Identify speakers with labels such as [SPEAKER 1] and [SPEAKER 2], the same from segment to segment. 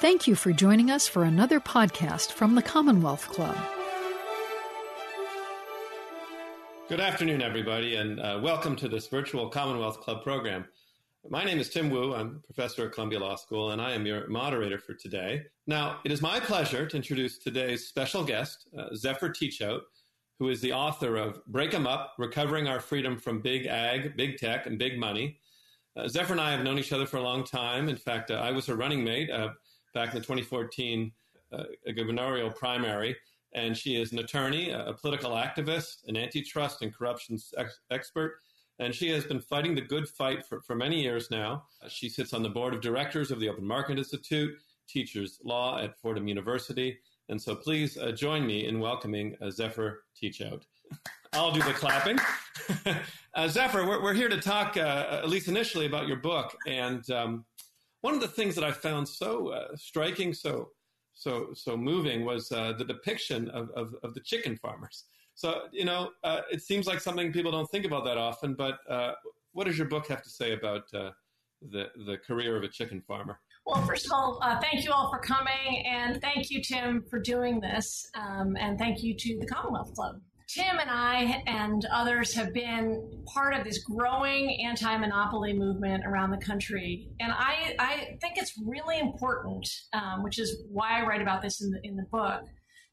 [SPEAKER 1] Thank you for joining us for another podcast from the Commonwealth Club.
[SPEAKER 2] Good afternoon, everybody, and uh, welcome to this virtual Commonwealth Club program. My name is Tim Wu. I'm a professor at Columbia Law School, and I am your moderator for today. Now, it is my pleasure to introduce today's special guest, uh, Zephyr Teachout, who is the author of Break 'em Up Recovering Our Freedom from Big Ag, Big Tech, and Big Money. Uh, Zephyr and I have known each other for a long time. In fact, uh, I was her running mate uh, back in the 2014 uh, gubernatorial primary. And she is an attorney, a political activist, an antitrust and corruption ex- expert. And she has been fighting the good fight for, for many years now. She sits on the board of directors of the Open Market Institute, teaches law at Fordham University. And so please uh, join me in welcoming uh, Zephyr Teachout. I'll do the clapping. uh, Zephyr, we're, we're, here to talk, uh, at least initially, about your book. And um, one of the things that I found so uh, striking, so so so moving, was uh, the depiction of, of, of the chicken farmers. So you know, uh, it seems like something people don't think about that often. But uh, what does your book have to say about uh, the the career of a chicken farmer?
[SPEAKER 3] Well, first of all, uh, thank you all for coming, and thank you, Tim, for doing this, um, and thank you to the Commonwealth Club Tim and I and others have been part of this growing anti monopoly movement around the country. And I, I think it's really important, um, which is why I write about this in the, in the book,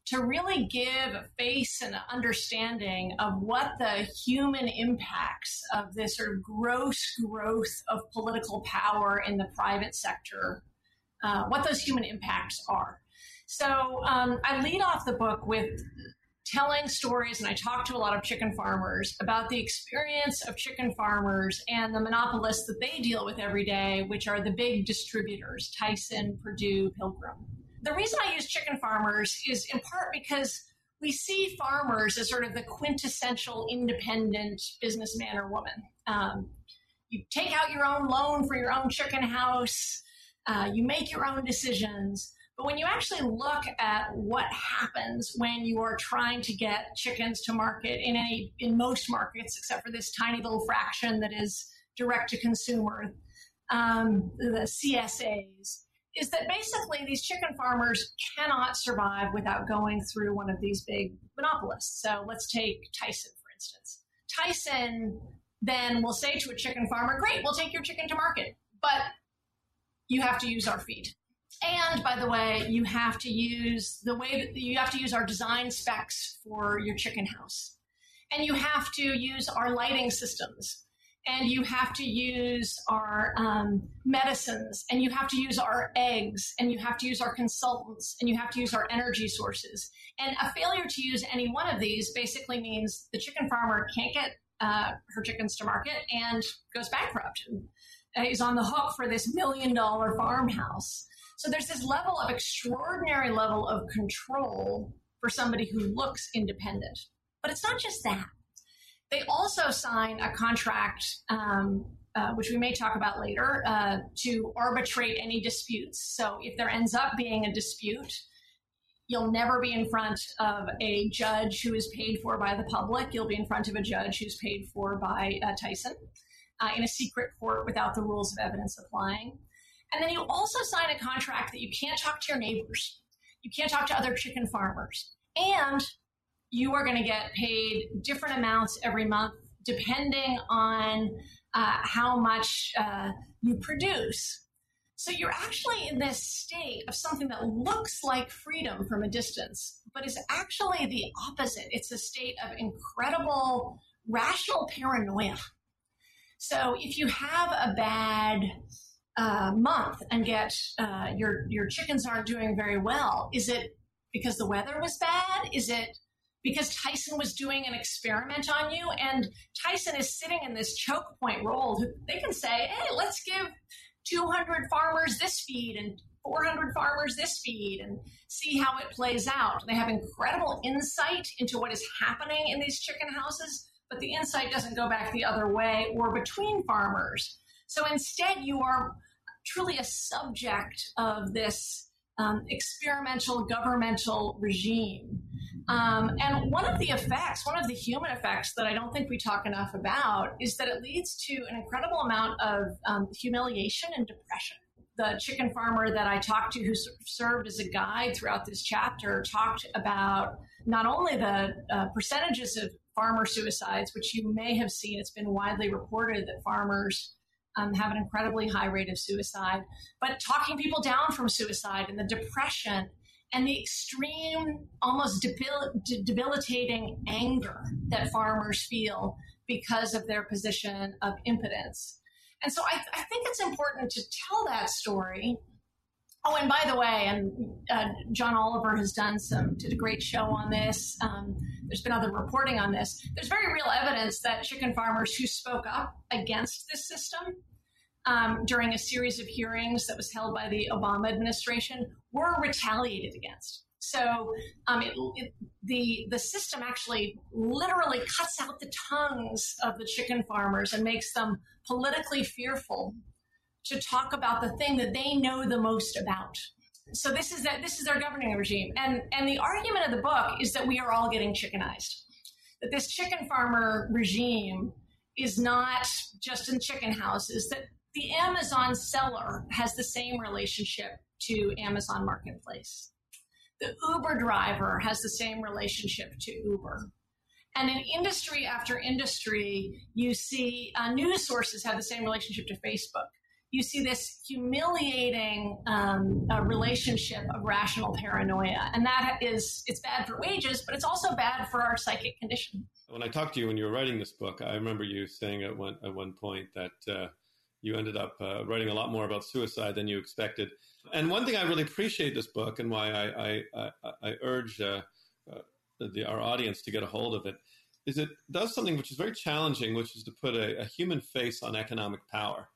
[SPEAKER 3] to really give a face and an understanding of what the human impacts of this sort of gross growth of political power in the private sector, uh, what those human impacts are. So um, I lead off the book with telling stories, and I talk to a lot of chicken farmers about the experience of chicken farmers and the monopolists that they deal with every day, which are the big distributors Tyson, Perdue, Pilgrim. The reason I use chicken farmers is in part because we see farmers as sort of the quintessential independent businessman or woman. Um, you take out your own loan for your own chicken house, uh, you make your own decisions. But when you actually look at what happens when you are trying to get chickens to market in any in most markets, except for this tiny little fraction that is direct to consumer, um, the CSAs, is that basically these chicken farmers cannot survive without going through one of these big monopolists. So let's take Tyson, for instance. Tyson then will say to a chicken farmer, Great, we'll take your chicken to market, but you have to use our feed. And by the way, you have to use the way that you have to use our design specs for your chicken house. And you have to use our lighting systems. And you have to use our um, medicines. And you have to use our eggs. And you have to use our consultants. And you have to use our energy sources. And a failure to use any one of these basically means the chicken farmer can't get uh, her chickens to market and goes bankrupt. And is on the hook for this million dollar farmhouse. So there's this level of extraordinary level of control for somebody who looks independent. But it's not just that. They also sign a contract, um, uh, which we may talk about later, uh, to arbitrate any disputes. So if there ends up being a dispute, you'll never be in front of a judge who is paid for by the public. You'll be in front of a judge who's paid for by uh, Tyson uh, in a secret court without the rules of evidence applying. And then you also sign a contract that you can't talk to your neighbors. You can't talk to other chicken farmers. And you are going to get paid different amounts every month depending on uh, how much uh, you produce. So you're actually in this state of something that looks like freedom from a distance, but is actually the opposite. It's a state of incredible rational paranoia. So if you have a bad uh, month and get uh, your your chickens aren't doing very well? Is it because the weather was bad? Is it because Tyson was doing an experiment on you? And Tyson is sitting in this choke point role. They can say, "Hey, let's give 200 farmers this feed and 400 farmers this feed and see how it plays out." They have incredible insight into what is happening in these chicken houses, but the insight doesn't go back the other way or between farmers. So instead, you are truly a subject of this um, experimental governmental regime. Um, and one of the effects, one of the human effects that I don't think we talk enough about is that it leads to an incredible amount of um, humiliation and depression. the chicken farmer that I talked to, who served as a guide throughout this chapter, talked about not only the uh, percentages of farmer suicides, which you may have seen, it's been widely reported that farmers um, have an incredibly high rate of suicide, but talking people down from suicide and the depression and the extreme, almost debil- debilitating anger that farmers feel because of their position of impotence. And so I, I think it's important to tell that story. Oh, and by the way, and uh, John Oliver has done some, did a great show on this. Um, there's been other reporting on this. There's very real evidence that chicken farmers who spoke up against this system um, during a series of hearings that was held by the Obama administration were retaliated against. So um, it, it, the the system actually literally cuts out the tongues of the chicken farmers and makes them politically fearful to talk about the thing that they know the most about. So this is that this is their governing regime, and and the argument of the book is that we are all getting chickenized. That this chicken farmer regime is not just in chicken houses. That the Amazon seller has the same relationship to Amazon Marketplace. The Uber driver has the same relationship to Uber. And in industry after industry, you see uh, news sources have the same relationship to Facebook. You see this humiliating um, uh, relationship of rational paranoia. And that is, it's bad for wages, but it's also bad for our psychic condition.
[SPEAKER 2] When I talked to you when you were writing this book, I remember you saying at one, at one point that uh, you ended up uh, writing a lot more about suicide than you expected. And one thing I really appreciate this book and why I, I, I, I urge uh, uh, the, our audience to get a hold of it is it does something which is very challenging, which is to put a, a human face on economic power.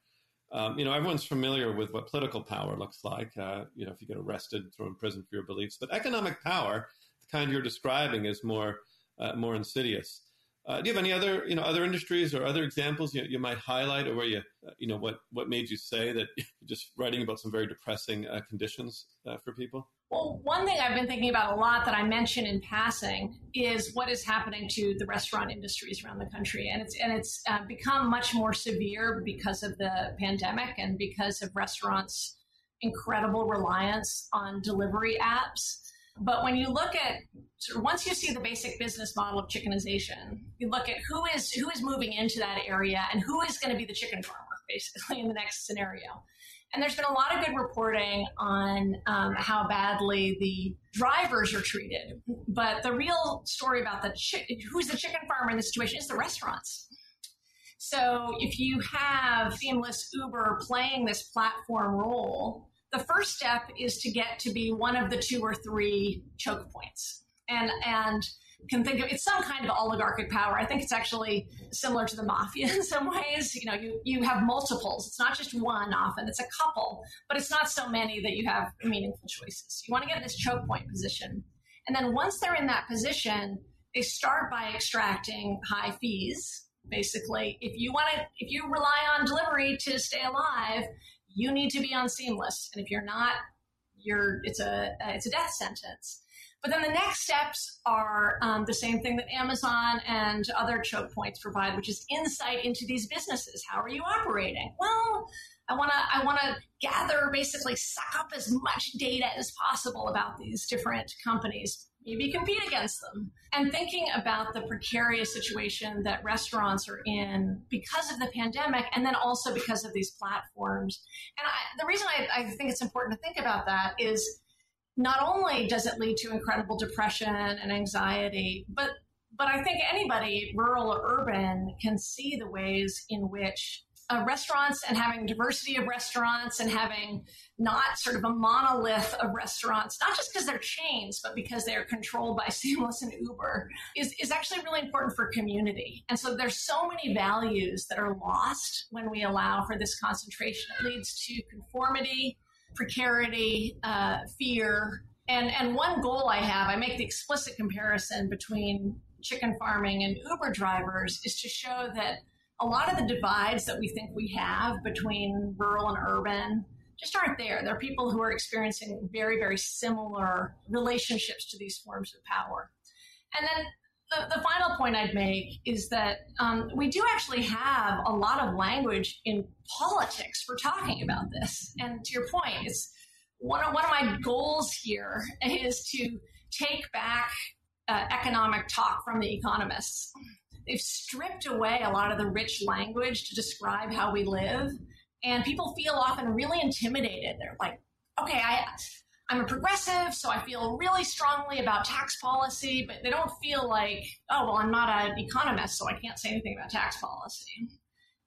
[SPEAKER 2] Um, you know, everyone's familiar with what political power looks like. Uh, you know, if you get arrested, thrown in prison for your beliefs, but economic power, the kind you're describing, is more uh, more insidious. Uh, do you have any other, you know, other industries or other examples you, you might highlight, or where you, uh, you know, what what made you say that you're just writing about some very depressing uh, conditions uh, for people?
[SPEAKER 3] Well, one thing I've been thinking about a lot that I mention in passing is what is happening to the restaurant industries around the country, and it's and it's uh, become much more severe because of the pandemic and because of restaurants' incredible reliance on delivery apps but when you look at sort of once you see the basic business model of chickenization, you look at who is who is moving into that area and who is going to be the chicken farmer basically in the next scenario. And there's been a lot of good reporting on um, how badly the drivers are treated. But the real story about the chi- who's the chicken farmer in this situation is the restaurants. So if you have Seamless Uber playing this platform role, the first step is to get to be one of the two or three choke points. And, and can think of it's some kind of oligarchic power. I think it's actually similar to the mafia in some ways. You know, you, you have multiples. It's not just one often, it's a couple, but it's not so many that you have meaningful choices. You want to get in this choke point position. And then once they're in that position, they start by extracting high fees. Basically, if you want to, if you rely on delivery to stay alive, you need to be on Seamless. And if you're not, you're, it's a, it's a death sentence. But then the next steps are um, the same thing that Amazon and other choke points provide, which is insight into these businesses. How are you operating? Well, I want to I want to gather basically suck up as much data as possible about these different companies maybe compete against them. And thinking about the precarious situation that restaurants are in because of the pandemic and then also because of these platforms. And I, the reason I, I think it's important to think about that is not only does it lead to incredible depression and anxiety, but but I think anybody, rural or urban, can see the ways in which uh, restaurants and having diversity of restaurants and having not sort of a monolith of restaurants, not just because they're chains, but because they're controlled by Seamless and Uber, is, is actually really important for community. And so there's so many values that are lost when we allow for this concentration. It leads to conformity, precarity, uh, fear. And, and one goal I have, I make the explicit comparison between chicken farming and Uber drivers, is to show that a lot of the divides that we think we have between rural and urban just aren't there. There are people who are experiencing very, very similar relationships to these forms of power. And then the, the final point I'd make is that um, we do actually have a lot of language in politics for talking about this. And to your point, it's one of, one of my goals here is to take back uh, economic talk from the economists. They've stripped away a lot of the rich language to describe how we live, and people feel often really intimidated. They're like, okay, I, I'm a progressive, so I feel really strongly about tax policy, but they don't feel like, oh, well, I'm not an economist, so I can't say anything about tax policy.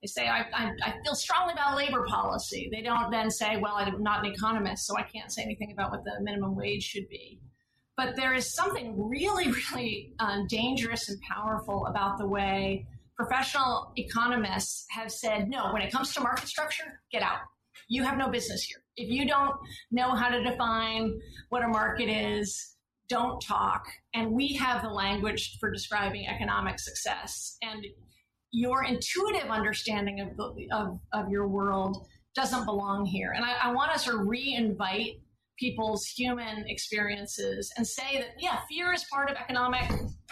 [SPEAKER 3] They say, I, I, I, feel strongly about labor policy. They don't then say, well, I'm not an economist, so I can't say anything about what the minimum wage should be. But there is something really, really uh, dangerous and powerful about the way professional economists have said, no, when it comes to market structure, get out. You have no business here. If you don't know how to define what a market is, don't talk. And we have the language for describing economic success. And your intuitive understanding of, the, of, of your world doesn't belong here. And I, I want to sort of re-invite people's human experiences and say that yeah fear is part of economic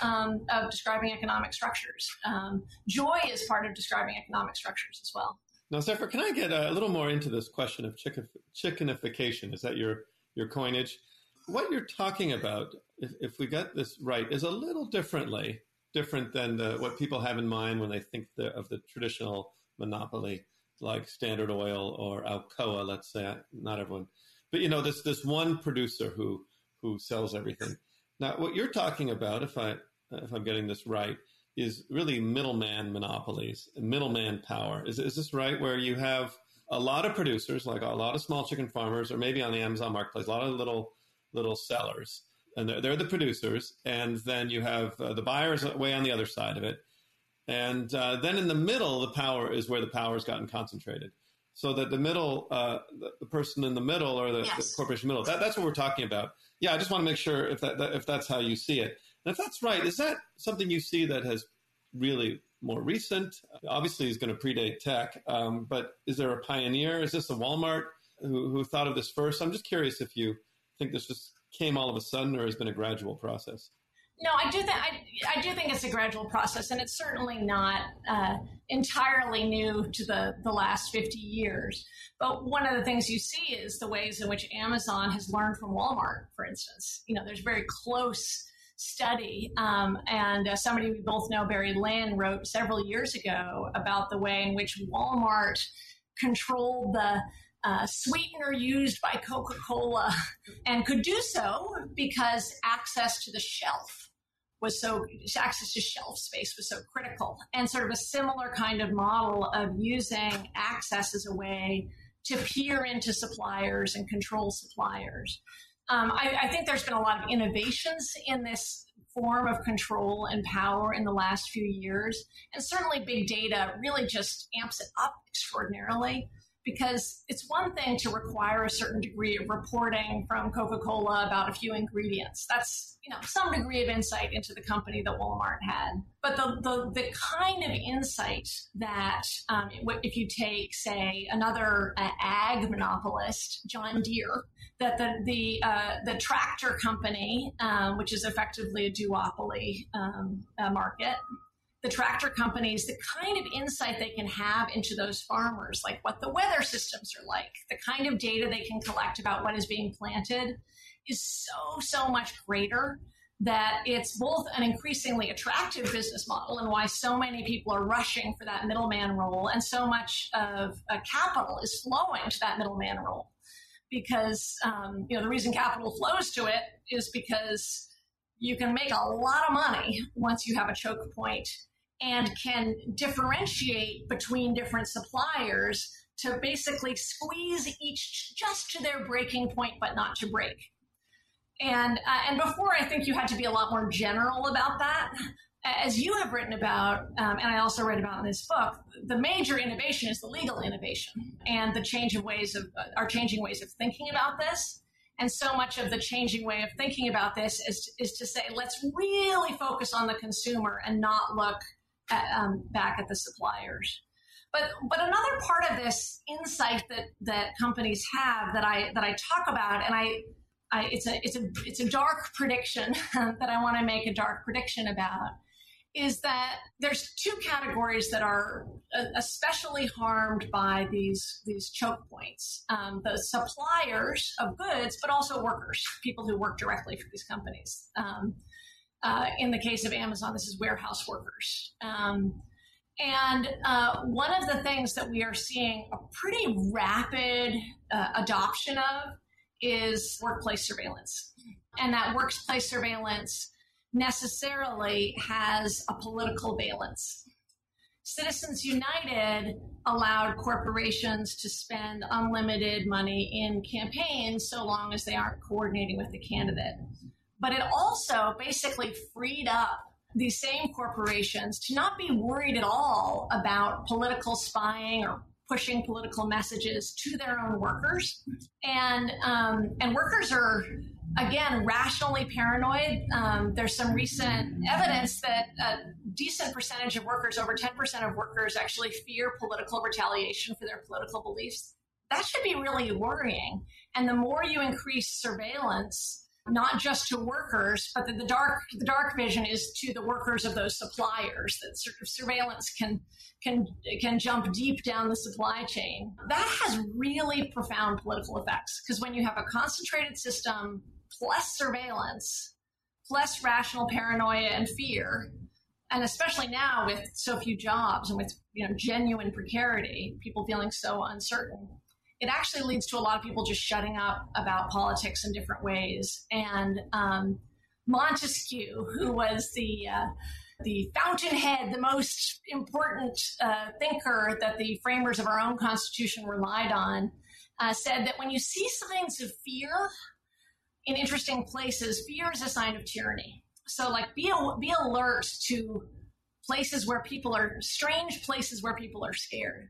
[SPEAKER 3] um, of describing economic structures um, joy is part of describing economic structures as well
[SPEAKER 2] now Zephyr, can i get a little more into this question of chicken, chickenification? Is that your your coinage? What you're talking about if, if we get this right is a little differently different than the, what people have in mind when they think the, of the traditional monopoly like Standard Oil or Alcoa let's say uh, not everyone. But you know, this this one producer who who sells everything. Now, what you're talking about, if I if I'm getting this right, is really middleman monopolies, middleman power. Is is this right? Where you have a lot of producers, like a lot of small chicken farmers, or maybe on the Amazon marketplace, a lot of little little sellers, and they're, they're the producers, and then you have uh, the buyers way on the other side of it, and uh, then in the middle, the power is where the power has gotten concentrated so that the middle, uh, the, person in the middle or the, yes. the corporation middle, that, that's what we're talking about. Yeah, I just want to make sure if that, that, if that's how you see it. And if that's right, is that something you see that has really more recent? Obviously, is going to predate tech, um, but is there a pioneer? Is this a Walmart who, who thought of this first? I'm just curious if you think this just came all of a sudden or has been a gradual process.
[SPEAKER 3] No, I do think I, I do think it's a gradual process, and it's certainly not uh, entirely new to the the last fifty years. But one of the things you see is the ways in which Amazon has learned from Walmart, for instance. You know, there's very close study, um, and uh, somebody we both know, Barry Lynn, wrote several years ago about the way in which Walmart controlled the uh, sweetener used by Coca Cola and could do so because access to the shelf was so access to shelf space was so critical and sort of a similar kind of model of using access as a way to peer into suppliers and control suppliers um, I, I, think there's been a lot of innovations in this form of control and power in the last few years. And certainly big data really just amps it up extraordinarily because it's one thing to require a certain degree of reporting from Coca-Cola about a few ingredients. That's you know some degree of insight into the company that Walmart had. But the the, the kind of insight that um, if you take say another uh, ag monopolist, John Deere, that the the uh, the tractor company, um, which is effectively a duopoly um, uh, market, the tractor companies the kind of insight they can have into those farmers, like what the weather systems are like, the kind of data they can collect about what is being planted, is so, so much greater that it's both an increasingly attractive business model and why so many people are rushing for that middleman role, and so much of uh, capital is flowing to that middleman role. Because um, you know the reason capital flows to it is because you can make a lot of money once you have a choke point and can differentiate between different suppliers to basically squeeze each just to their breaking point, but not to break. And uh, and before, I think you had to be a lot more general about that. As you have written about, um, and I also read about in this book, the major innovation is the legal innovation and the change of ways of uh, our changing ways of thinking about this. And so much of the changing way of thinking about this is, is to say, let's really focus on the consumer and not look at, um, back at the suppliers. But but another part of this insight that that companies have that I that I talk about, and I I, it's a it's a it's a dark prediction that I want to make a dark prediction about is that there's two categories that are uh, especially harmed by these these choke points: um, the suppliers of goods, but also workers, people who work directly for these companies. Um, uh, in the case of Amazon, this is warehouse workers. Um, and uh, one of the things that we are seeing a pretty rapid uh, adoption of is workplace surveillance. And that workplace surveillance necessarily has a political valence. Citizens United allowed corporations to spend unlimited money in campaigns so long as they aren't coordinating with the candidate. But it also basically freed up these same corporations to not be worried at all about political spying or pushing political messages to their own workers. And um, and workers are again rationally paranoid. Um, there's some recent evidence that a decent percentage of workers, over 10% of workers, actually fear political retaliation for their political beliefs. That should be really worrying. And the more you increase surveillance, not just to workers, but the, the dark the dark vision is to the workers of those suppliers. That sort of surveillance can can can jump deep down the supply chain. That has really profound political effects because when you have a concentrated system plus surveillance, plus rational paranoia and fear, and especially now with so few jobs and with you know genuine precarity, people feeling so uncertain it actually leads to a lot of people just shutting up about politics in different ways. And um, Montesquieu, who was the uh, the fountainhead, the most important uh, thinker that the framers of our own Constitution relied on, uh, said that when you see signs of fear in interesting places, fear is a sign of tyranny. So, like, be be alert to places where people are strange places where people are scared.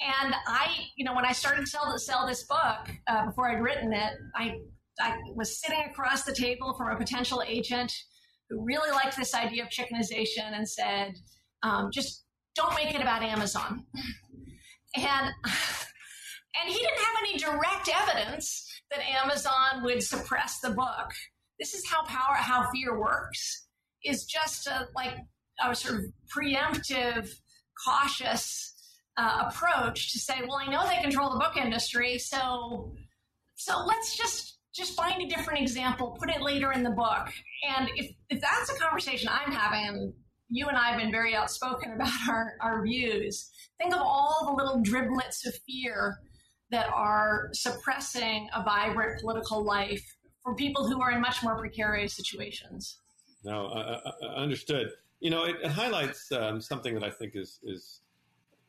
[SPEAKER 3] And I, you know, when I started to sell, sell this book uh, before I'd written it, I, I was sitting across the table from a potential agent who really liked this idea of chickenization and said, um, just don't make it about Amazon. And, and he didn't have any direct evidence that Amazon would suppress the book. This is how power, how fear works, is just a, like a sort of preemptive, cautious uh, approach to say, well, I know they control the book industry, so so let's just just find a different example, put it later in the book. And if if that's a conversation I'm having, you and I have been very outspoken about our, our views. Think of all the little driblets of fear that are suppressing a vibrant political life for people who are in much more precarious situations.
[SPEAKER 2] No, uh, uh, understood. You know, it, it highlights um, something that I think is is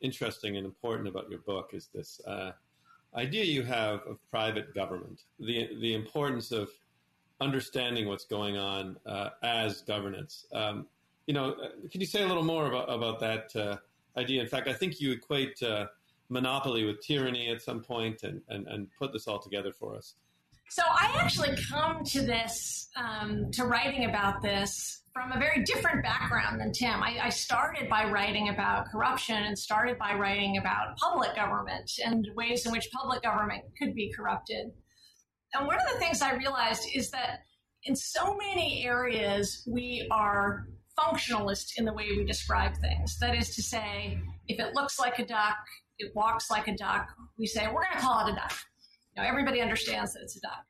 [SPEAKER 2] interesting and important about your book is this uh, idea you have of private government, the the importance of understanding what's going on uh, as governance. Um, you know, uh, can you say a little more about about that uh, idea? In fact, I think you equate uh, monopoly with tyranny at some point, and, and and put this all together for us.
[SPEAKER 3] So I actually come to this, um, to writing about this from a very different background than Tim. I, I, started by writing about corruption and started by writing about public government and ways in which public government could be corrupted. And one of the things I realized is that in so many areas, we are functionalist in the way we describe things. That is to say, if it looks like a duck, it walks like a duck, we say, we're going to call it a duck know, everybody understands that it's a duck.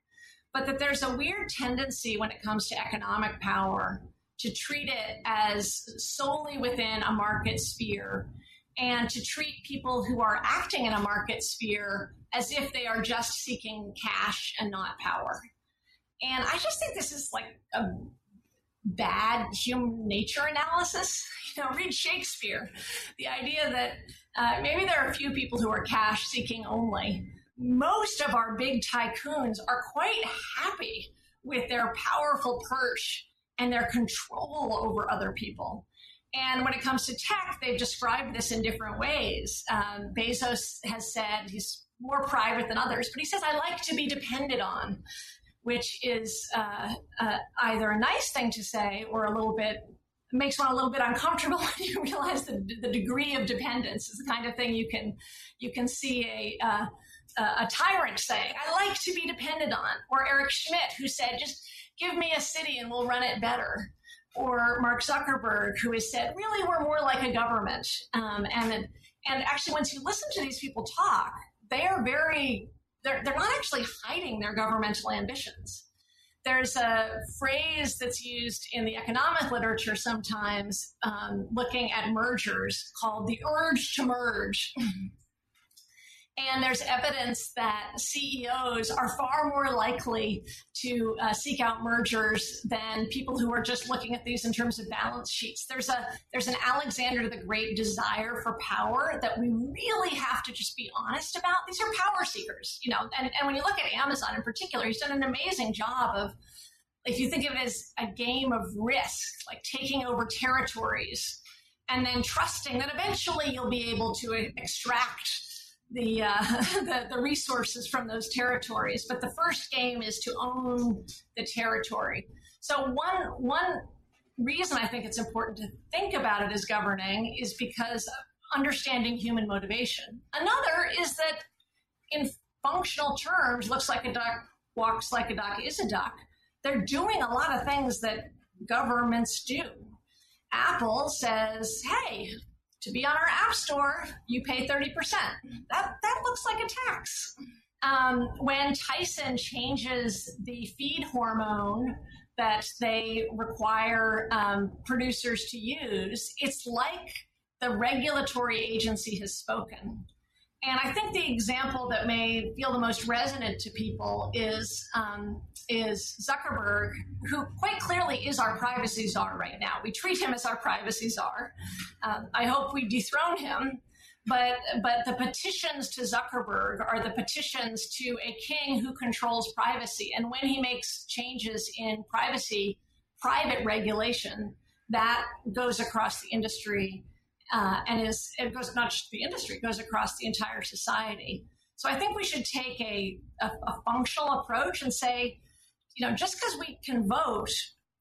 [SPEAKER 3] But that there's a weird tendency when it comes to economic power to treat it as solely within a market sphere and to treat people who are acting in a market sphere as if they are just seeking cash and not power. And I just think this is like a bad human nature analysis. You know, read Shakespeare. The idea that uh, maybe there are a few people who are cash seeking only, most of our big tycoons are quite happy with their powerful perch and their control over other people. And when it comes to tech, they've described this in different ways. Um, Bezos has said he's more private than others, but he says, I like to be depended on, which is uh, uh, either a nice thing to say or a little bit makes one a little bit uncomfortable when you realize the, the degree of dependence is the kind of thing you can you can see a uh, uh, a tyrant saying, I like to be depended on, or Eric Schmidt, who said, just give me a city and we'll run it better. Or Mark Zuckerberg, who has said, really, we're more like a government. Um, and, and actually, once you listen to these people talk, they are very, they're, they're not actually hiding their governmental ambitions. There's a phrase that's used in the economic literature sometimes um, looking at mergers called the urge to merge. And there's evidence that CEOs are far more likely to uh, seek out mergers than people who are just looking at these in terms of balance sheets. There's a there's an Alexander the Great desire for power that we really have to just be honest about. These are power seekers, you know. And, and when you look at Amazon in particular, he's done an amazing job of if you think of it as a game of risk, like taking over territories and then trusting that eventually you'll be able to extract the, uh, the, the resources from those territories. But the first game is to own the territory. So one one reason I think it's important to think about it as governing is because understanding human motivation. Another is that in functional terms, looks like a duck, walks like a duck, is a duck. They're doing a lot of things that governments do. Apple says, hey, to be on our app store, you pay 30%. That, that looks like a tax. Um, when Tyson changes the feed hormone that they require um, producers to use, it's like the regulatory agency has spoken. And I think the example that may feel the most resonant to people is um, is Zuckerberg, who quite clearly is our privacy czar right now. We treat him as our privacy czar. Um, I hope we dethrone him. But but the petitions to Zuckerberg are the petitions to a king who controls privacy. And when he makes changes in privacy, private regulation, that goes across the industry uh, and is it goes not just the industry, it goes across the entire society. So I think we should take a, a, a functional approach and say, you know, just because we can vote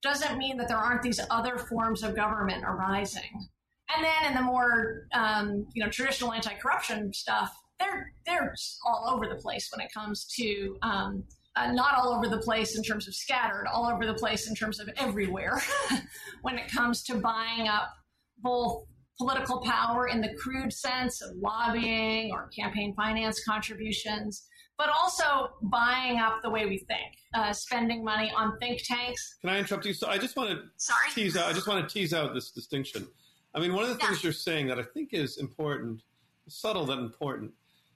[SPEAKER 3] doesn't mean that there aren't these other forms of government arising. And then in the more um, you know traditional anti-corruption stuff, they're they're all over the place when it comes to um, uh, not all over the place in terms of scattered, all over the place in terms of everywhere when it comes to buying up both political power in the crude sense of lobbying or campaign finance contributions, but also buying up the way we think, uh, spending money on think tanks.
[SPEAKER 2] Can I interrupt you? So I just want to
[SPEAKER 3] Sorry?
[SPEAKER 2] tease out. I just want to tease out this distinction. I mean, one of the things you're saying that I think is important, subtle but important,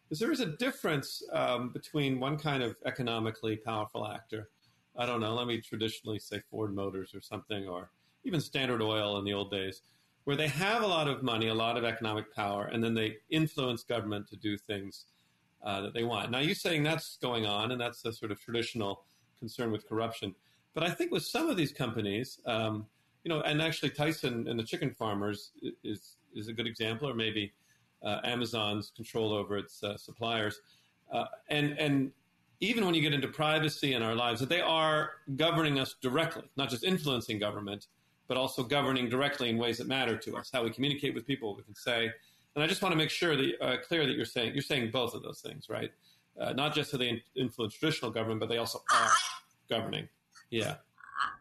[SPEAKER 2] is there is a difference um, between one kind of economically powerful actor. I don't know. Let me traditionally say Ford Motors or something, or even Standard Oil in the old days where they have a lot of money, a lot of economic power, and then they influence government to do things uh, that they want. Now, you're saying that's going on, and that's the sort of traditional concern with corruption. But I think with some of these companies, um, you know, and actually Tyson and the chicken farmers is is a good example, or maybe uh, Amazon's control over its uh, suppliers, uh, and and even when you get into privacy in our lives, that they are governing us directly, not just influencing government, but also governing directly in ways that matter to us, how we communicate with people, we can say. And I just want to make sure that uh, clear that you're saying you're saying both of those things, right? Uh, not just that they influence traditional government, but they also are governing. Yeah.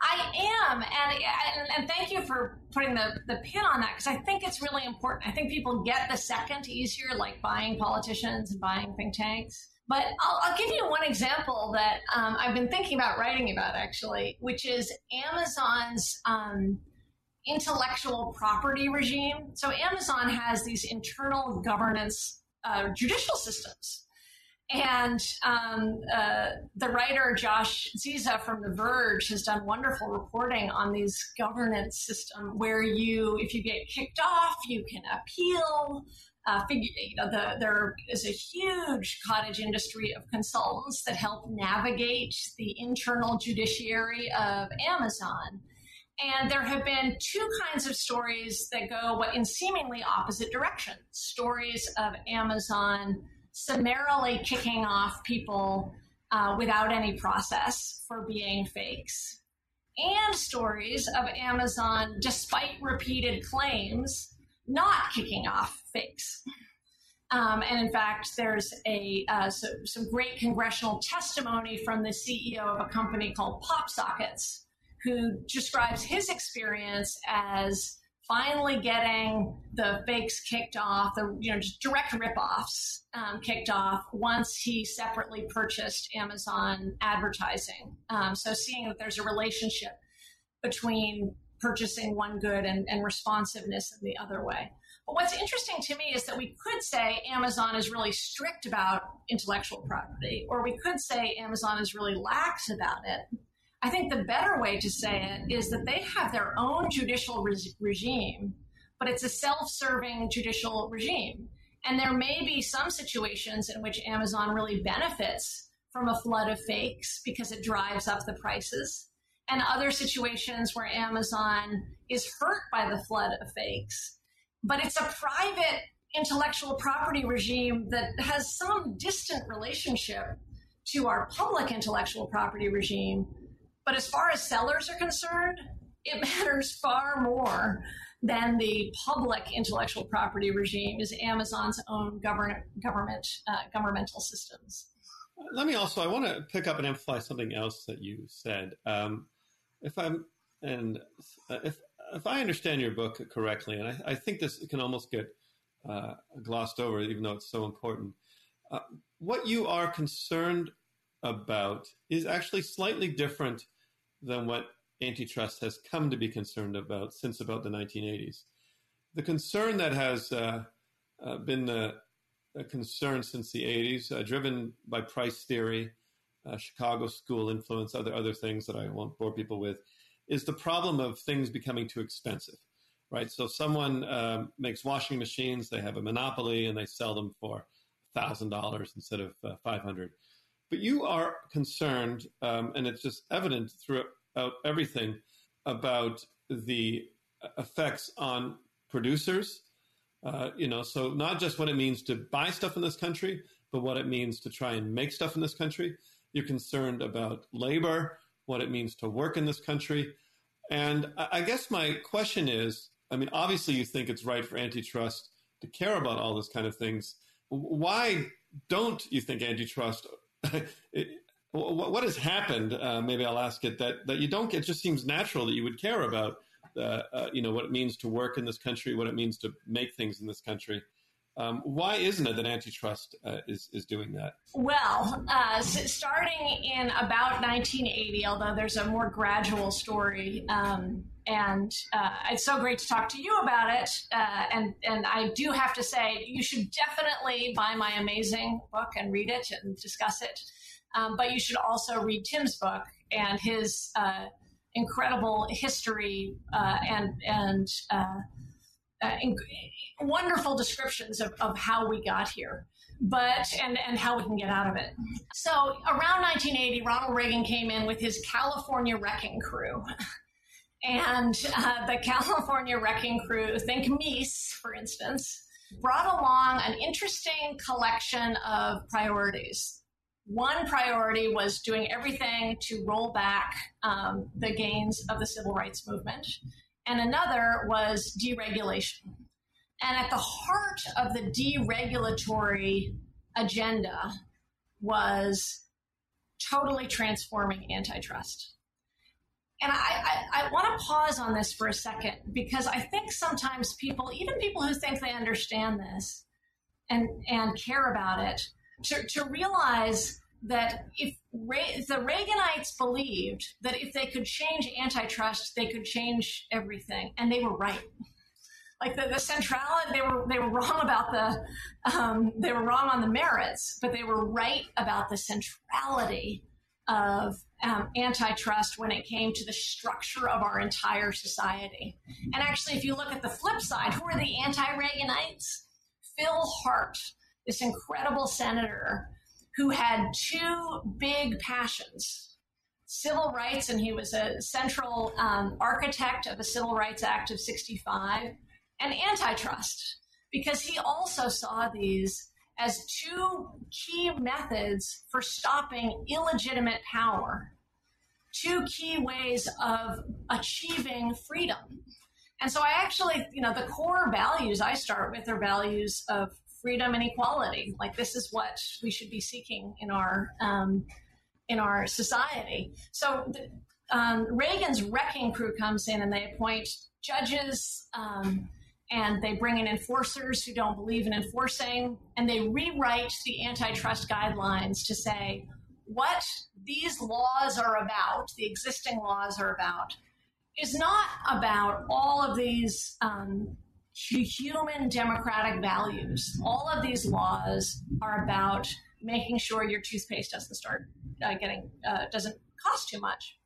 [SPEAKER 3] I am, and, and, and thank you for putting the, the pin on that because I think it's really important. I think people get the second easier, like buying politicians and buying think tanks. But I'll, I'll, give you one example that um, I've been thinking about writing about actually, which is Amazon's um, intellectual property regime. So Amazon has these internal governance uh, judicial systems. And um, uh, the writer Josh Dzieza from The Verge has done wonderful reporting on these governance system where you, if you get kicked off, you can appeal uh, figure, you know, the, there is a huge cottage industry of consultants that help navigate the internal judiciary of Amazon. And there have been two kinds of stories that go in seemingly opposite directions. Stories of Amazon summarily kicking off people uh, without any process for being fakes, and stories of Amazon, despite repeated claims, not kicking off fakes. Um, and in fact, there's a uh, so, some great congressional testimony from the CEO of a company called PopSockets, who describes his experience as finally getting the fakes kicked off, the you know direct ripoffs um, kicked off once he separately purchased Amazon advertising. Um, so seeing that there's a relationship between purchasing one good and, and responsiveness in the other way. But what's interesting to me is that we could say Amazon is really strict about intellectual property, or we could say Amazon is really lax about it. I think the better way to say it is that they have their own judicial re- regime, but it's a self serving judicial regime. And there may be some situations in which Amazon really benefits from a flood of fakes because it drives up the prices, and other situations where Amazon is hurt by the flood of fakes. But it's a private intellectual property regime that has some distant relationship to our public intellectual property regime but as far as sellers are concerned, it matters far more than the public intellectual property regime is Amazon's own government government uh, governmental systems.
[SPEAKER 2] Let me also I want to pick up and emphasize something else that you said. Um, if I'm and if if I understand your book correctly, and I, I think this can almost get uh, glossed over, even though it's so important. Uh, what you are concerned about is actually slightly different than what antitrust has come to be concerned about since about the 1980s. The concern that has uh, uh, been the concern since the 80s, uh, driven by price theory, uh, Chicago school influence, other other things that I won't bore people with, is the problem of things becoming too expensive, right? So someone um, makes washing machines, they have a monopoly, and they sell them for thousand dollars instead of uh, five hundred. But you are concerned, um, and it's just evident throughout everything about the effects on producers. Uh, you know, so not just what it means to buy stuff in this country, but what it means to try and make stuff in this country. You're concerned about labor, what it means to work in this country. And I guess my question is I mean, obviously, you think it's right for antitrust to care about all this kind of things. Why don't you think antitrust it, what has happened? Uh, maybe I'll ask it that that you don't. It just seems natural that you would care about, uh, uh, you know, what it means to work in this country, what it means to make things in this country. Um, why isn't it that antitrust uh, is is doing that?
[SPEAKER 3] Well, uh, starting in about 1980, although there's a more gradual story. Um, and uh, it's so great to talk to you about it. Uh, and and I do have to say, you should definitely buy my amazing book and read it and discuss it. Um, but you should also read Tim's book and his uh, incredible history uh, and and uh, wonderful descriptions of, of how we got here but and and how we can get out of it. So around 1980, Ronald Reagan came in with his California Wrecking Crew, and uh, the California Wrecking Crew, think Meese for instance, brought along an interesting collection of priorities. One priority was doing everything to roll back um, the gains of the civil rights movement, and another was deregulation. And at the heart of the deregulatory agenda was totally transforming antitrust. And I, I, I want to pause on this for a second because I think sometimes people, even people who think they understand this and, and care about it, to, to realize that if Re- the Reaganites believed that if they could change antitrust, they could change everything, and they were right. Like the, the centrality, they were they were wrong about the um, they were wrong on the merits, but they were right about the centrality of um, antitrust when it came to the structure of our entire society. And actually, if you look at the flip side, who are the anti Reaganites? Phil Hart, this incredible senator who had two big passions civil rights, and he was a central um, architect of the Civil Rights Act of 65, and antitrust, because he also saw these as two key methods for stopping illegitimate power, two key ways of achieving freedom. And so I actually, you know, the core values I start with are values of freedom and equality. Like this is what we should be seeking in our um, in our society. So the, um, Reagan's wrecking crew comes in and they appoint judges um, and they bring in enforcers who don't believe in enforcing and they rewrite the antitrust guidelines to say what these laws are about, the existing laws are about, is not about all of these um, human democratic values. All of these laws are about making sure your toothpaste doesn't start uh, getting uh, doesn't cost too much.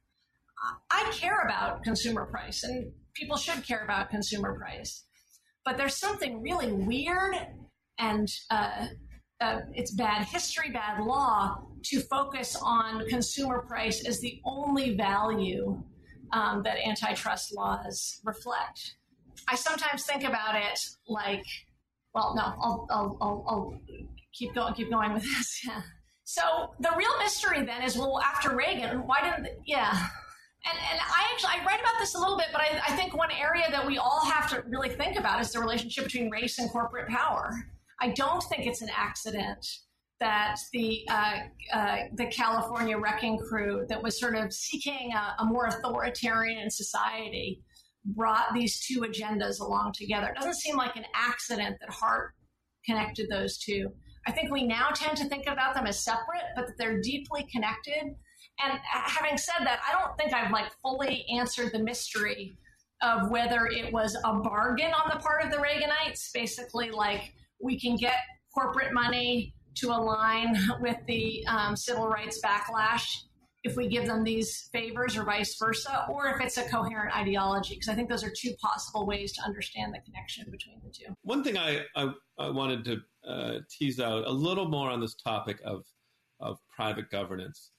[SPEAKER 3] I care about consumer price, and people should care about consumer price. But there's something really weird, and uh, uh it's bad history, bad law to focus on consumer price as the only value um, that antitrust laws reflect. I sometimes think about it like, well, no, I'll, I'll, I'll, I'll keep going, keep going with this. Yeah. So the real mystery then is, well, after Reagan, why didn't, yeah. And, and I actually, I write about this a little bit, but I, I think one area that we all have to really think about is the relationship between race and corporate power. I don't think it's an accident that the uh, uh, the California wrecking crew that was sort of seeking a, a, more authoritarian society brought these two agendas along together. It doesn't seem like an accident that Hart connected those two. I think we now tend to think about them as separate, but that they're deeply connected. And having said that, I don't think I've like fully answered the mystery of whether it was a bargain on the part of the Reaganites, basically like we can get corporate money to align with the um, civil rights backlash if we give them these favors or vice versa, or if it's a coherent ideology, because I think those are two possible ways to understand the connection between the two.
[SPEAKER 2] One thing I, I, I wanted to uh, tease out a little more on this topic of, of private governance.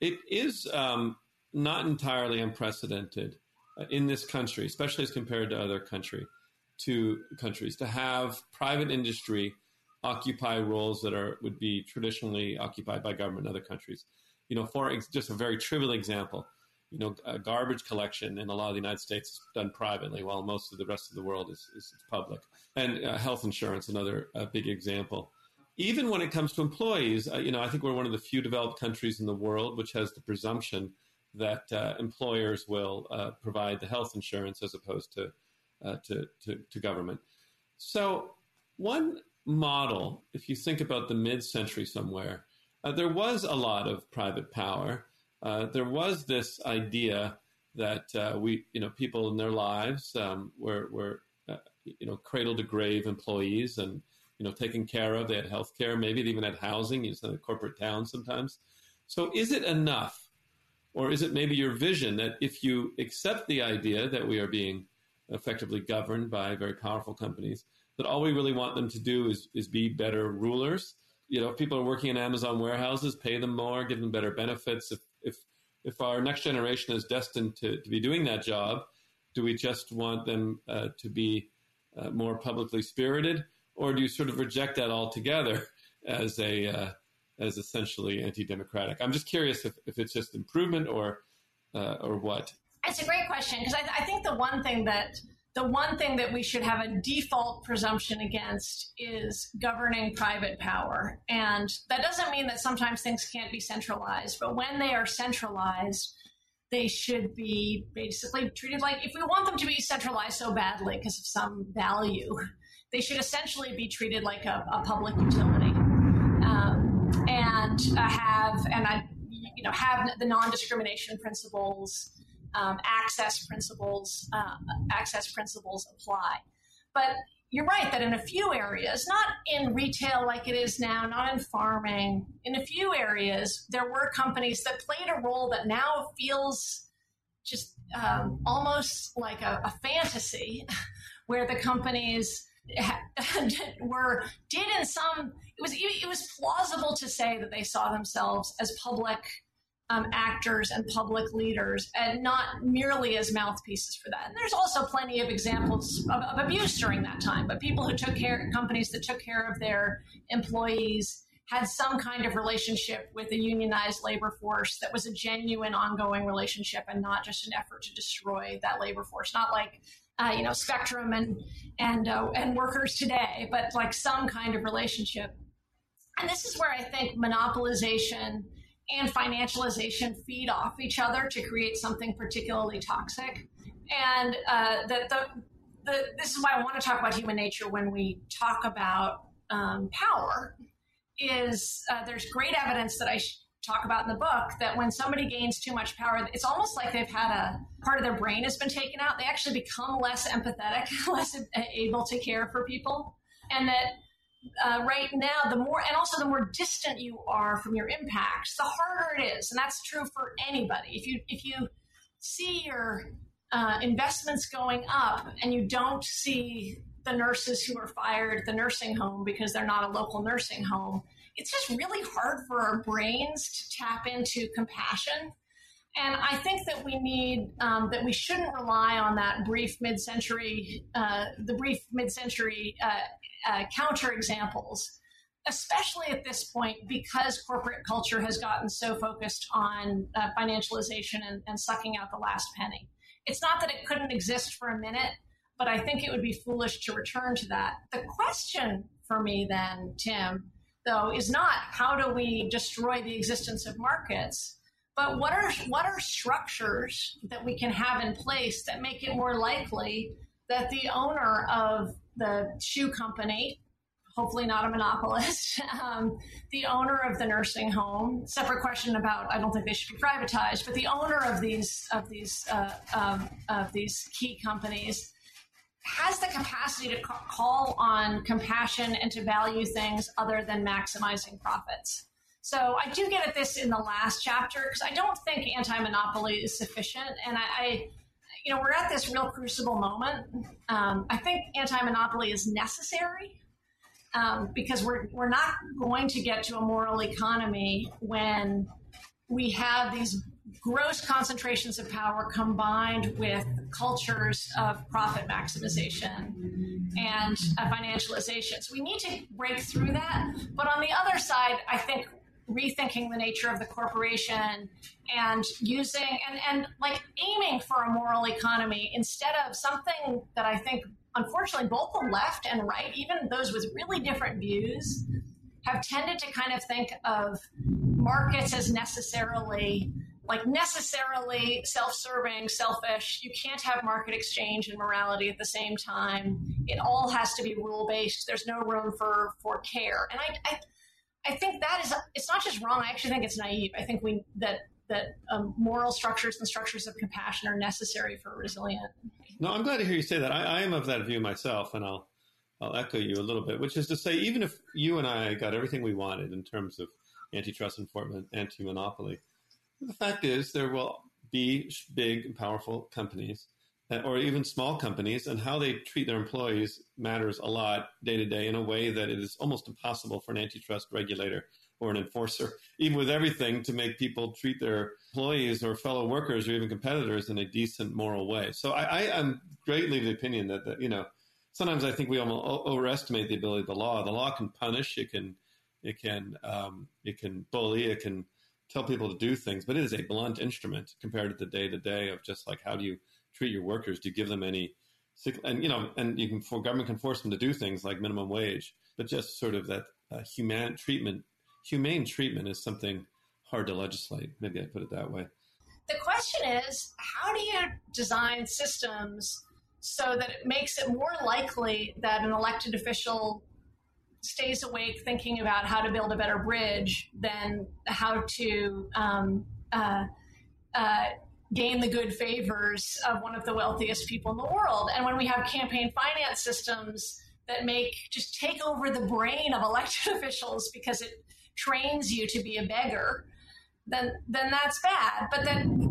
[SPEAKER 2] It is um, not entirely unprecedented uh, in this country, especially as compared to other country to countries, to have private industry occupy roles that are would be traditionally occupied by government in other countries. You know, for ex- just a very trivial example, you know, garbage collection in a lot of the United States is done privately, while most of the rest of the world is, is public. And uh, health insurance, another uh, big example. Even when it comes to employees, uh, you know, I think we're one of the few developed countries in the world which has the presumption that uh, employers will uh, provide the health insurance as opposed to, uh, to, to, to government. So one model, if you think about the mid century somewhere, uh, there was a lot of private power. Uh, there was this idea that uh, we, you know, people in their lives um, were, were uh, you know, cradle to grave employees and, you know, taken care of. They had health care. Maybe they even had housing. It's in a corporate town sometimes. So is it enough? Or is it maybe your vision that if you accept the idea that we are being effectively governed by very powerful companies, that all we really want them to do is, is be better rulers. You know, if people are working in Amazon warehouses, pay them more, give them better benefits. If, if, if our next generation is destined to, to be doing that job, do we just want them uh, to be uh, more publicly spirited? Or do you sort of reject that altogether as a, uh, as essentially anti-democratic? I'm just curious if, if it's just improvement or, uh, or what.
[SPEAKER 3] It's a great question because I, I think the one thing that the one thing that we should have a default presumption against is governing private power. And that doesn't mean that sometimes things can't be centralized, but when they are centralized, they should be basically treated like if we want them to be centralized so badly because of some value, they should essentially be treated like a, a public utility um, and uh, have and I, you know have the non-discrimination principles um, access principles uh, access principles apply. But you're right that in a few areas, not in retail like it is now, not in farming, in a few areas, there were companies that played a role that now feels just um, almost like a, a fantasy, where the companies were did in some it was it was plausible to say that they saw themselves as public um, actors and public leaders and not merely as mouthpieces for that. And there's also plenty of examples of, of, abuse during that time, but people who took care, companies that took care of their employees had some kind of relationship with a unionized labor force that was a genuine ongoing relationship and not just an effort to destroy that labor force. Not like uh, you know, Spectrum and and uh, and workers today, but like some kind of relationship. And this is where I think monopolization and financialization feed off each other to create something particularly toxic. And uh, the, the, the, this is why I want to talk about human nature when we talk about um, power. Is uh, there's great evidence that I sh- talk about in the book that when somebody gains too much power, it's almost like they've had a part of their brain has been taken out. They actually become less empathetic, less able to care for people, and that uh, right now, the more, and also the more distant you are from your impacts, the harder it is, and that's true for anybody. If you if you see your uh, investments going up and you don't see the nurses who are fired at the nursing home because they're not a local nursing home, it's just really hard for our brains to tap into compassion. And I think that we need um, that we shouldn't rely on that brief mid-century, uh, the brief mid-century uh, uh, counter examples, especially at this point because corporate culture has gotten so focused on uh, financialization and, and sucking out the last penny. It's not that it couldn't exist for a minute, but I think it would be foolish to return to that. The question for me, then, Tim, though, is not how do we destroy the existence of markets, but what are what are structures that we can have in place that make it more likely that the owner of the shoe company, hopefully not a monopolist, um, the owner of the nursing home. Separate question about I don't think they should be privatized, but the owner of these of these uh, of these key companies has the capacity to call on compassion and to value things other than maximizing profits. So I do get at this in the last chapter because I don't think anti-monopoly is sufficient, and I, I you know, we're at this real crucible moment. Um, I think anti-monopoly is necessary um, because we're we're not going to get to a moral economy when we have these gross concentrations of power combined with cultures of profit maximization and financialization. So we need to break through that. But on the other side, I think rethinking the nature of the corporation and using and, and like aiming for a moral economy instead of something that I think unfortunately both the left and right, even those with really different views, have tended to kind of think of markets as necessarily like necessarily self-serving, selfish. You can't have market exchange and morality at the same time. It all has to be rule-based. There's no room for for care. And I, I I think that is it's not just wrong. I actually think it's naive. I think we that that um, moral structures and structures of compassion are necessary for resilient.
[SPEAKER 2] No, I'm glad to hear you say that. I, I, am of that view myself, and I'll I'll echo you a little bit, which is to say, even if you and I got everything we wanted in terms of antitrust enforcement, anti-monopoly, the fact is there will be big and powerful companies or even small companies, and how they treat their employees matters a lot day to day in a way that it is almost impossible for an antitrust regulator or an enforcer, even with everything, to make people treat their employees or fellow workers or even competitors in a decent moral way. So I, am greatly of the opinion that, that you know sometimes I think we almost overestimate the ability of the law. The law can punish, it can it can um, it can bully, it can tell people to do things, but it is a blunt instrument compared to the day to day of just like how do you treat your workers? Do you give them any and you know, and you can for government can force them to do things like minimum wage, but just sort of that uh, human treatment, humane treatment is something hard to legislate. Maybe I put it that way.
[SPEAKER 3] The question is, how do you design systems so that it makes it more likely that an elected official stays awake thinking about how to build a better bridge than how to um, uh, uh, gain the good favors of one of the wealthiest people in the world. And when we have campaign finance systems that make just take over the brain of elected officials because it trains you to be a beggar, then then that's bad. But then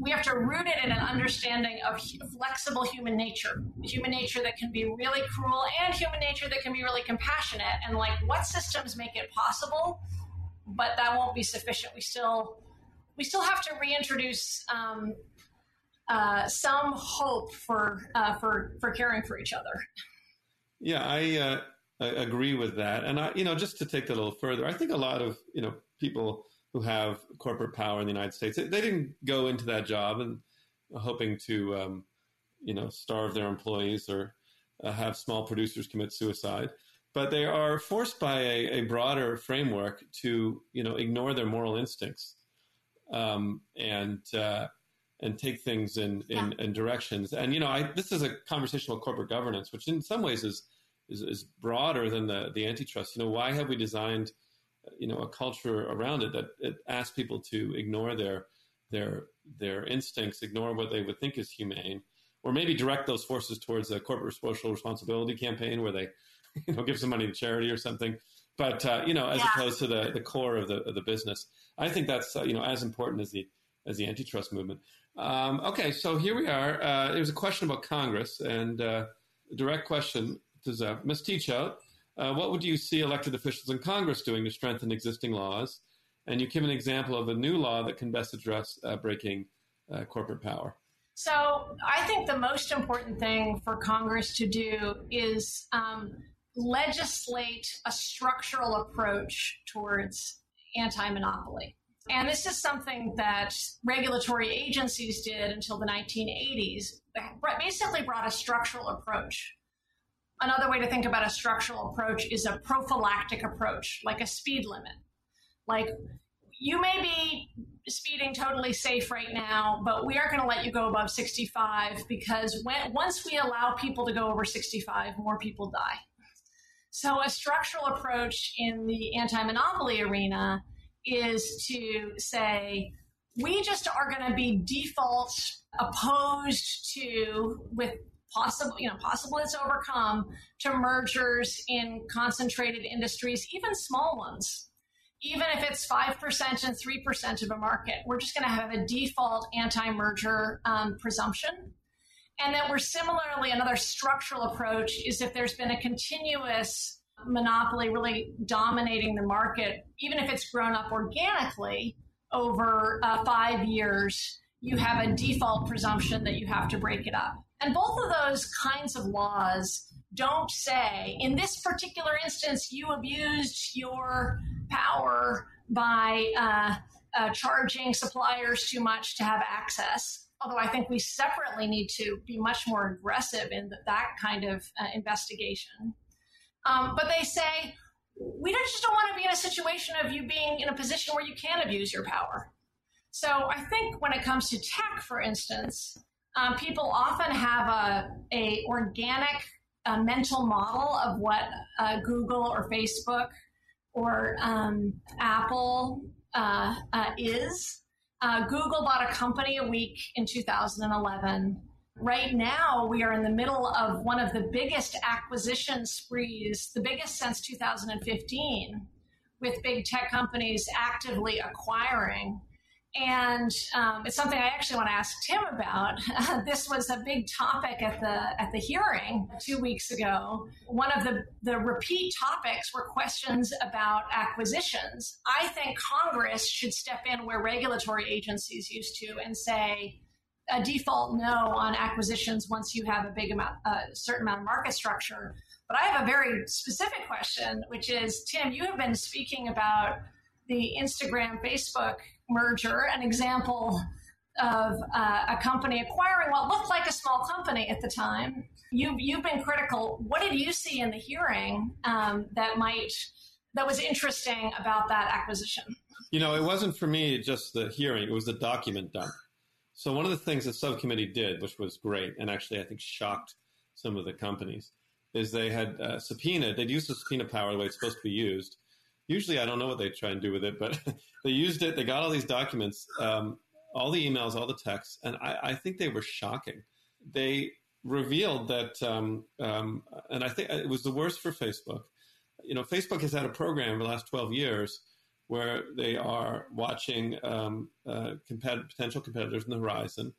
[SPEAKER 3] we have to root it in an understanding of flexible human nature, human nature that can be really cruel and human nature that can be really compassionate. And like, what systems make it possible? But that won't be sufficient. We still we still have to reintroduce um, uh, some hope for uh, for for caring for each other.
[SPEAKER 2] Yeah, I, uh, I agree with that, and I, you know, just to take that a little further, I think a lot of you know people who have corporate power in the United States, they, didn't go into that job and hoping to um, you know, starve their employees or uh, have small producers commit suicide. But they are forced by a, a broader framework to, you know, ignore their moral instincts um, and uh, and take things in, in, yeah. in, directions. And you know, I, this is a conversation about corporate governance, which in some ways is is, is broader than the the antitrust. You know, why have we designed you know a culture around it that it asks people to ignore their their their instincts, ignore what they would think is humane, or maybe direct those forces towards a corporate social responsibility campaign where they you know give some money to charity or something. But uh, you know, as yeah. opposed to the the core of the of the business, I think that's uh, you know as important as the as the antitrust movement. Um, okay, so here we are. Uh, there was a question about Congress, and uh, a direct question to uh, Ms. Teachout. Uh, what would you see elected officials in Congress doing to strengthen existing laws? And you give an example of a new law that can best address uh, breaking uh, corporate power.
[SPEAKER 3] So I think the most important thing for Congress to do is um, legislate a structural approach towards anti monopoly. And this is something that regulatory agencies did until the 1980s. Basically, brought a structural approach. Another way to think about a structural approach is a prophylactic approach, like a speed limit. Like, you may be speeding totally safe right now, but we aren't going to let you go above 65 because when, once we allow people to go over 65, more people die. So, a structural approach in the anti monopoly arena is to say we just are going to be default opposed to with possible you know possible it's overcome to mergers in concentrated industries even small ones. Even if it's 5% and 3% of a market we're just going to have a default anti-merger um, presumption and that we're similarly another structural approach is if there's been a continuous monopoly really dominating the market, even if it's grown up organically over uh, five years, you have a default presumption that you have to break it up. And both of those kinds of laws don't say, in this particular instance, you abused your power by uh, uh, charging suppliers too much to have access. Although I think we separately need to be much more aggressive in that kind of uh, investigation. Um, but they say, we just don't want to be in a situation of you being in a position where you can abuse your power. So I think when it comes to tech, for instance, um, people often have a, a organic mental model of what uh, Google or Facebook or um, Apple uh, uh, is. Uh, Google bought a company a week in 2011 right now we are in the middle of one of the biggest acquisition sprees, the biggest since 2015, with big tech companies actively acquiring. And um, it's something I actually want to ask Tim about. this was a big topic at the at the hearing two weeks ago. One of the the repeat topics were questions about acquisitions. I think Congress should step in where regulatory agencies used to and say, a default no on acquisitions once you have a big amount, a certain amount of market structure. But I have a very specific question, which is Tim, you have been speaking about the Instagram Facebook merger, an example of uh, a company acquiring what looked like a small company at the time. You've, you've been critical. What did you see in the hearing um, that might that was interesting about that acquisition?
[SPEAKER 2] You know, it wasn't for me just the hearing; it was the document dump. So one of the things the subcommittee did, which was great, and actually I think shocked some of the companies, is they had uh, subpoenaed. They'd used the subpoena power the way it's supposed to be used. Usually, I don't know what they try and do with it, but they used it. They got all these documents, um, all the emails, all the texts, and I, I, think they were shocking. They revealed that, um, um, and I think it was the worst for Facebook. You know, Facebook has had a program for the last twelve years where they are watching um, uh, compet- potential competitors in the horizon,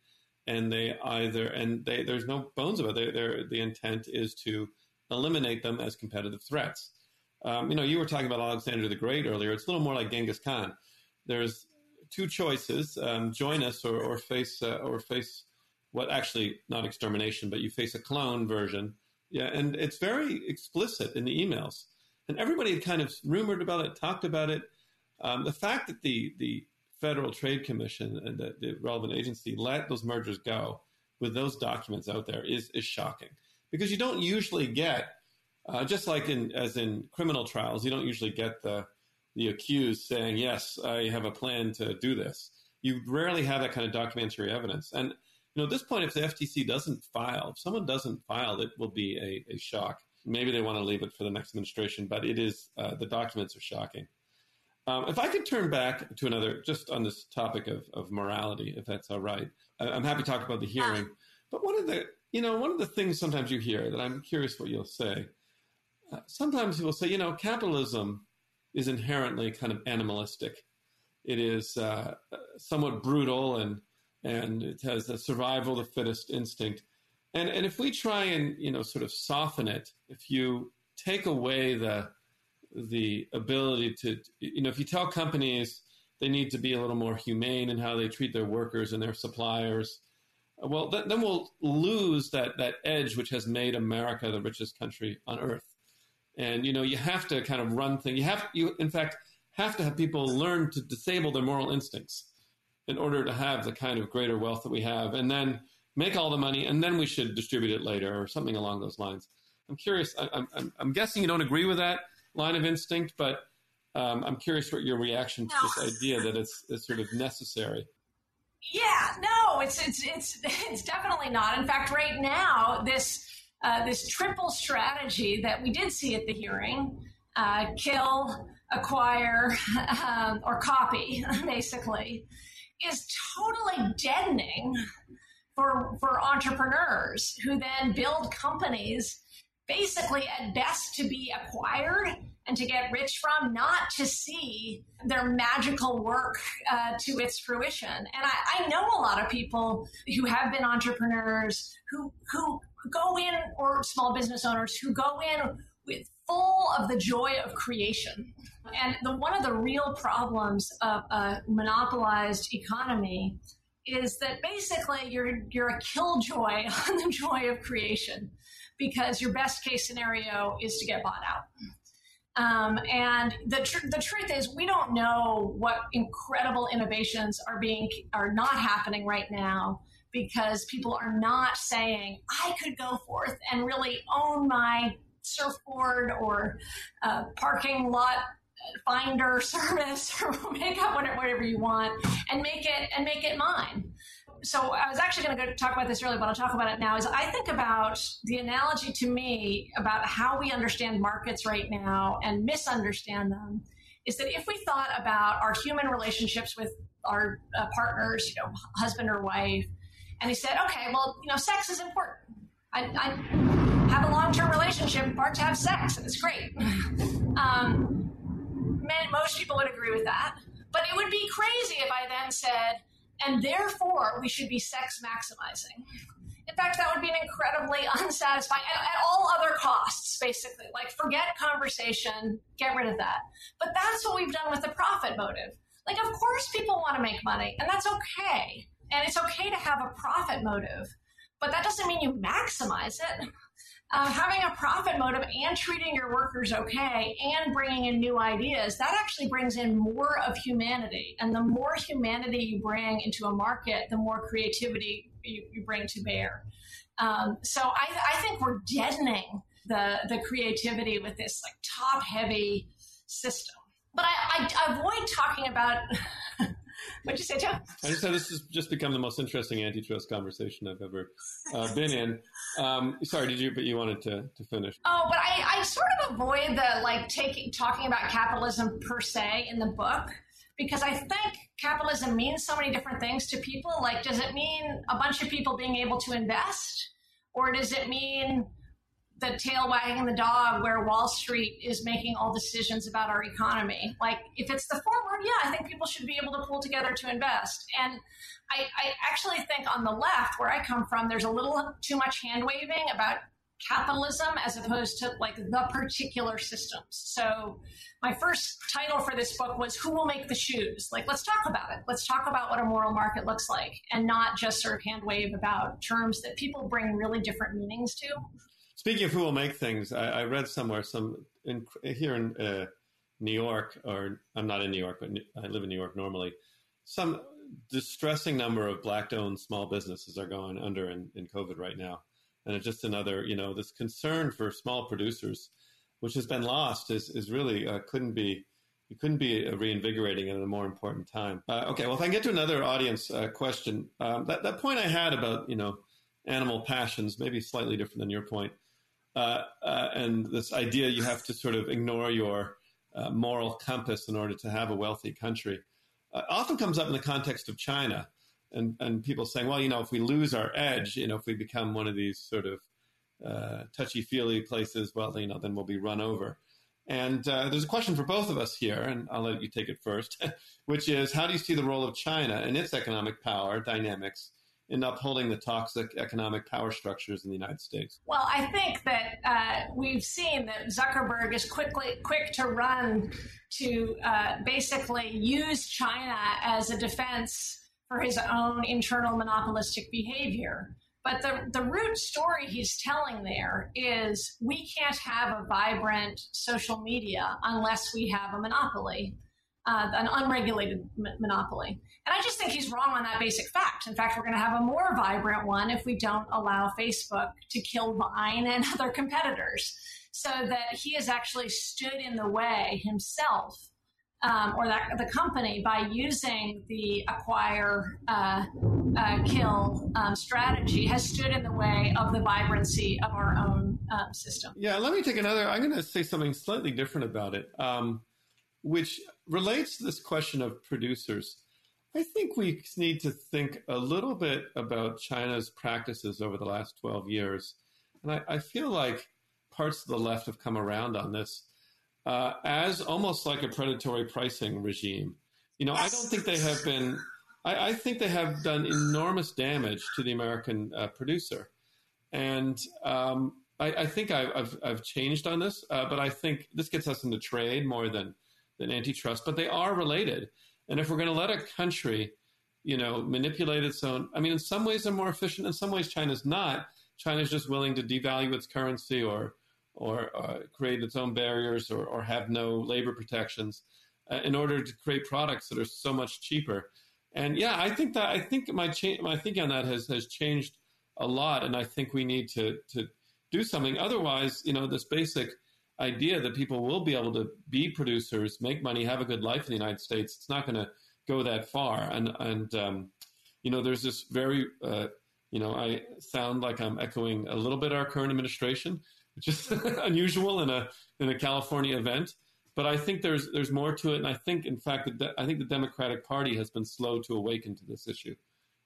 [SPEAKER 2] and they either and they, there's no bones about it. They, the intent is to eliminate them as competitive threats. Um, you know, you were talking about Alexander the Great earlier. It's a little more like Genghis Khan. There's two choices: um, join us or, or face uh, or face what actually not extermination, but you face a clone version. Yeah, and it's very explicit in the emails, and everybody had kind of rumored about it, talked about it um, the fact that the the Federal Trade Commission and the, the, relevant agency let those mergers go with those documents out there is is shocking because you don't usually get uh, just like in as in criminal trials, you don't usually get the the accused saying, "Yes, I have a plan to do this." You rarely have that kind of documentary evidence, and you know, at this point, if the FTC doesn't file, if someone doesn't file, it will be a, a shock. Maybe they want to leave it for the next administration, but it is uh, the documents are shocking. Um, if I could turn back to another, just on this topic of, of morality, if that's all right, I'm happy to talk about the hearing. But one of the, you know, one of the things sometimes you hear that I'm curious what you'll say. Sometimes people say, you know, capitalism is inherently kind of animalistic. It is uh, somewhat brutal and and it has the survival of the fittest instinct. And and if we try and you know sort of soften it, if you take away the the ability to you know if you tell companies they need to be a little more humane in how they treat their workers and their suppliers, well th- then we'll lose that that edge which has made America the richest country on earth. And you know you have to kind of run things. You have you in fact have to have people learn to disable their moral instincts in order to have the kind of greater wealth that we have, and then make all the money, and then we should distribute it later, or something along those lines. I'm curious. I, am I'm guessing you don't agree with that line of instinct, but um, I'm curious what your reaction to this idea that it's, it's sort of necessary.
[SPEAKER 3] Yeah, no, it's it's it's it's definitely not. In fact, right now, this uh, this triple strategy that we did see at the hearing uh, kill, acquire, um, or copy, basically, is totally deadening for, for entrepreneurs who then build companies basically at best to be acquired and to get rich from, not to see their magical work uh, to its fruition. And I, I, know a lot of people who have been entrepreneurs who who go in, or small business owners who go in with full of the joy of creation. And the, one of the real problems of a monopolized economy is that basically you're you're a killjoy on the joy of creation because your best case scenario is to get bought out. Um, and the tr- the truth is, we don't know what incredible innovations are being are not happening right now because people are not saying I could go forth and really own my surfboard or uh, parking lot finder service or make up whatever you want and make it and make it mine so I was actually going to go talk about this earlier, but I'll talk about it now. Is I think about the analogy to me about how we understand markets right now and misunderstand them. Is that if we thought about our human relationships with our uh, partners, you know, husband or wife, and he said, okay, well, you know, sex is important. I, I have a long term relationship, part to have sex, and it's great. Um, most people would agree with that. But it would be crazy if I then said, and therefore we should be sex maximizing. In fact, that would be an incredibly unsatisfying at, at, all other costs, basically. Like, forget conversation, get rid of that. But that's what we've done with the profit motive. Like, of course, people want to make money, and that's okay. And it's okay to have a profit motive, but that doesn't mean you maximize it uh, having a profit motive and treating your workers okay and bringing in new ideas, that actually brings in more of humanity. And the more humanity you bring into a market, the more creativity you, you bring to bear. Um, so I, I think we're deadening the, the creativity with this like top heavy system. But I, I avoid talking about What'd you say, Joe? I
[SPEAKER 2] just said this has just become the most interesting antitrust conversation I've ever uh, been in. Um, sorry, did you? But you wanted to, to finish.
[SPEAKER 3] Oh, but I, I sort of avoid the like taking talking about capitalism per se in the book because I think capitalism means so many different things to people. Like, does it mean a bunch of people being able to invest, or does it mean the tail wagging the dog where Wall Street is making all decisions about our economy. Like, if it's the former, yeah, I think people should be able to pull together to invest. And I, I actually think on the left, where I come from, there's a little too much hand waving about capitalism as opposed to like the particular systems. So, my first title for this book was Who Will Make the Shoes? Like, let's talk about it. Let's talk about what a moral market looks like and not just sort of hand wave about terms that people bring really different meanings to.
[SPEAKER 2] Speaking of who will make things, I, I read somewhere some in, here in uh, New York, or I'm not in New York, but I live in New York normally. Some distressing number of black-owned small businesses are going under in, in COVID right now, and it's just another, you know, this concern for small producers, which has been lost, is is really uh, couldn't be. You couldn't be reinvigorating at a more important time. Uh, okay, well, if I can get to another audience uh, question, um, that that point I had about you know animal passions, maybe slightly different than your point, uh, uh, and this idea you have to sort of ignore your uh, moral compass in order to have a wealthy country uh, often comes up in the context of China and, and people saying, well, you know, if we lose our edge, you know, if we become one of these sort of uh, touchy feely places, well, you know, then we'll be run over. And uh, there's a question for both of us here, and I'll let you take it first, which is how do you see the role of China and its economic power dynamics in upholding the toxic economic power structures in the United States?
[SPEAKER 3] Well, I think that uh, we've seen that Zuckerberg is quickly quick to run to uh, basically use China as a defense for his own internal monopolistic behavior. But the, the root story he's telling there is we can't have a vibrant social media unless we have a monopoly uh, an unregulated m- monopoly. And I just think he's wrong on that basic fact. In fact, we're going to have a more vibrant one if we don't allow Facebook to kill Vine and other competitors. So that he has actually stood in the way himself um, or that the company by using the acquire uh, uh, kill um, strategy has stood in the way of the vibrancy of our own um, system.
[SPEAKER 2] Yeah, let me take another. I'm going to say something slightly different about it. Um, which relates to this question of producers. I think we need to think a little bit about China's practices over the last 12 years. And I, I feel like parts of the left have come around on this uh, as almost like a predatory pricing regime. You know. I don't think they have been, I, I, think they have done enormous damage to the American uh, producer. And um, I, I, think I've, I've, I've, changed on this, uh, but I think this gets us into trade more than than antitrust, but they are related. And if we're going to let a country, you know, manipulate its own, I mean, in some ways they're more efficient. In some ways, China's not. China's just willing to devalue its currency or or uh, create its own barriers or, or have no labor protections uh, in order to create products that are so much cheaper. And yeah, I think that I think my cha- my thinking on that has has changed a lot, and I think we need to to do something. Otherwise, you know, this basic idea that people will be able to be producers, make money, have a good life in the United States, it's not going to go that far. And and um, you know, there's this very uh, you know, I sound like I'm echoing a little bit our current administration, which is unusual in a in a California event. But I think there's there's more to it, and I think, in fact, the, I think the Democratic Party has been slow to awaken to this issue.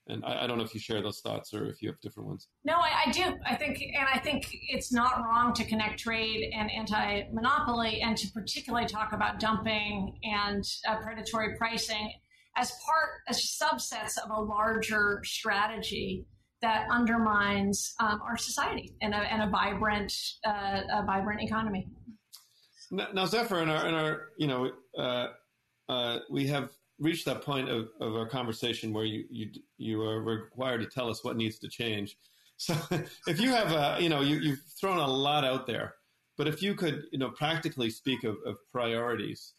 [SPEAKER 2] And I, I, don't know if you share those thoughts or if you have different ones.
[SPEAKER 3] No, I, I, do. I think, and I think it's not wrong to connect trade and anti-monopoly, and to particularly talk about dumping and uh, predatory pricing as part, as subsets of a larger strategy that undermines um, our society and a, and a vibrant, uh, a vibrant economy.
[SPEAKER 2] Now, now, Zephyr, in our, in our, you know, uh, uh we have reached that point of, of our conversation where you, you you are required to tell us what needs to change. So if you have a, you know, you, you've thrown a lot out there, but if you could, you know, practically speak of, of priorities,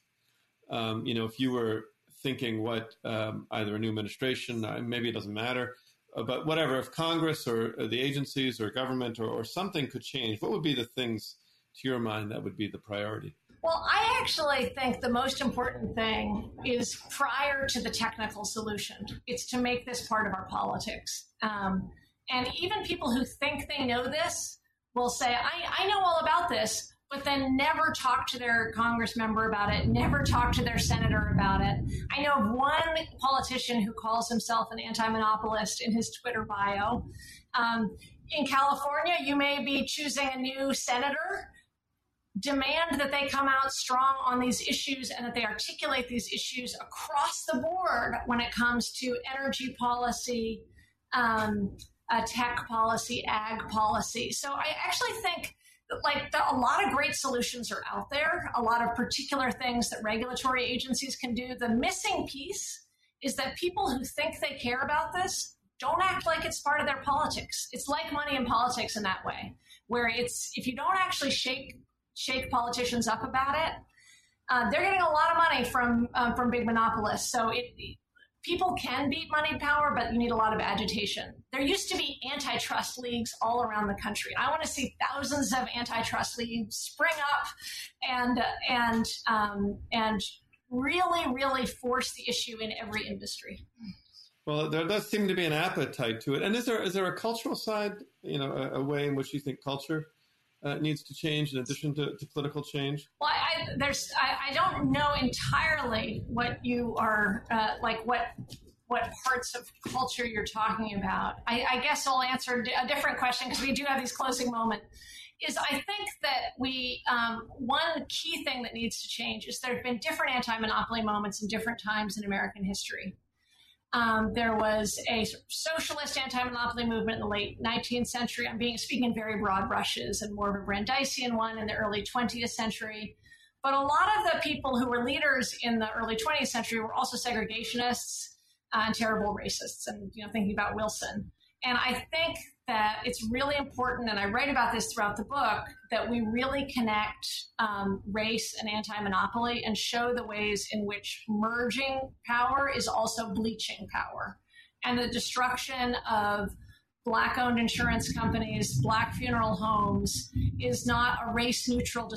[SPEAKER 2] um, you know, if you were thinking what um, either a new administration, uh, maybe it doesn't matter, uh, but whatever, if Congress or, or the agencies or government or, or something could change, what would be the things to your mind that would be the priority?
[SPEAKER 3] Well, I actually think the most important thing is prior to the technical solution. It's to make this part of our politics. Um, and even people who think they know this will say, I, I know all about this, but then never talk to their congress member about it, never talk to their senator about it. I know of one politician who calls himself an anti monopolist in his Twitter bio. Um, in California, you may be choosing a new senator demand that they come out strong on these issues and that they articulate these issues across the board when it comes to energy policy, um, uh, tech policy, ag policy. So I actually think like the, a lot of great solutions are out there, a lot of particular things that regulatory agencies can do. The missing piece is that people who think they care about this don't act like it's part of their politics. It's like money in politics in that way, where it's if you don't actually shake shake politicians up about it. Uh, they're getting a lot of money from um, from big monopolists. So it, people can beat money power, but you need a lot of agitation. There used to be antitrust leagues all around the country. I want to see thousands of antitrust leagues spring up and and um, and really, really force the issue in every industry.
[SPEAKER 2] Well, there does seem to be an appetite to it. And is there is there a cultural side? You know, a, a way in which you think culture uh, needs to change in addition to, to political change?
[SPEAKER 3] Well, I, there's I, I, don't know entirely what you are uh, like what what parts of culture you're talking about. I, I guess I'll answer a different question because we do have these closing moments. Is I think that we um, one key thing that needs to change is there have been different anti-monopoly moments in different times in American history. Um, there was a socialist anti-monopoly movement in the late 19th century. I'm being speaking in very broad brushes, and more of a Brandeisian one in the early 20th century. But a lot of the people who were leaders in the early 20th century were also segregationists uh, and terrible racists. And you know, thinking about Wilson, and I think that it's really important, and I write about this throughout the book, that we really connect um, race and anti monopoly and show the ways in which merging power is also bleaching power. And the destruction of black owned insurance companies, black funeral homes is not a race neutral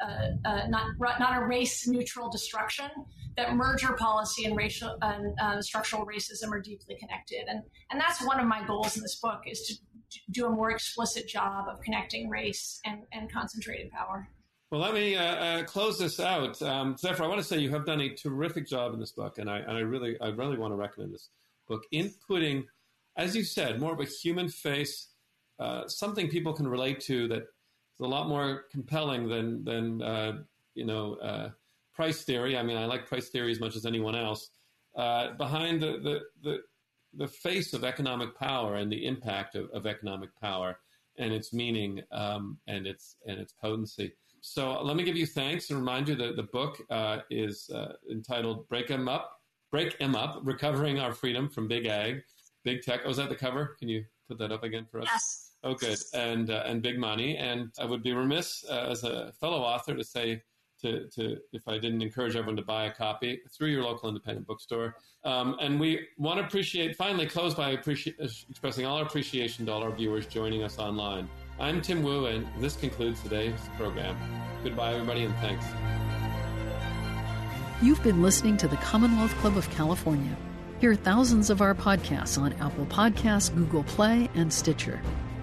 [SPEAKER 3] uh, uh, not not a race neutral destruction. That merger policy and racial and uh, structural racism are deeply connected, and and that's one of my goals in this book is to do a more explicit job of connecting race and, and concentrated power.
[SPEAKER 2] Well, let me uh, uh, close this out, um, Zephyr. I want to say you have done a terrific job in this book, and I and I really I really want to recommend this book in putting, as you said, more of a human face, uh, something people can relate to that is a lot more compelling than than uh, you know uh, price theory. I mean, I like price theory as much as anyone else. Uh, behind the, the the the face of economic power and the impact of, of economic power and its meaning um, and its and its potency. So let me give you thanks and remind you that the book uh, is uh, entitled "Break 'Em Up." Break 'em up, recovering our freedom from big ag, big tech. Oh, is that the cover? Can you put that up again for us?
[SPEAKER 3] Yes.
[SPEAKER 2] Oh, good. And uh, and big money. And I would be remiss uh, as a fellow author to say to, to if I didn't encourage everyone to buy a copy through your local independent bookstore. Um, and we want to appreciate, finally, close by expressing all our appreciation to all our viewers joining us online. I'm Tim Wu, and this concludes today's program. Goodbye, everybody, and thanks.
[SPEAKER 1] You've been listening to the Commonwealth Club of California. Hear thousands of our podcasts on Apple Podcasts, Google Play, and Stitcher.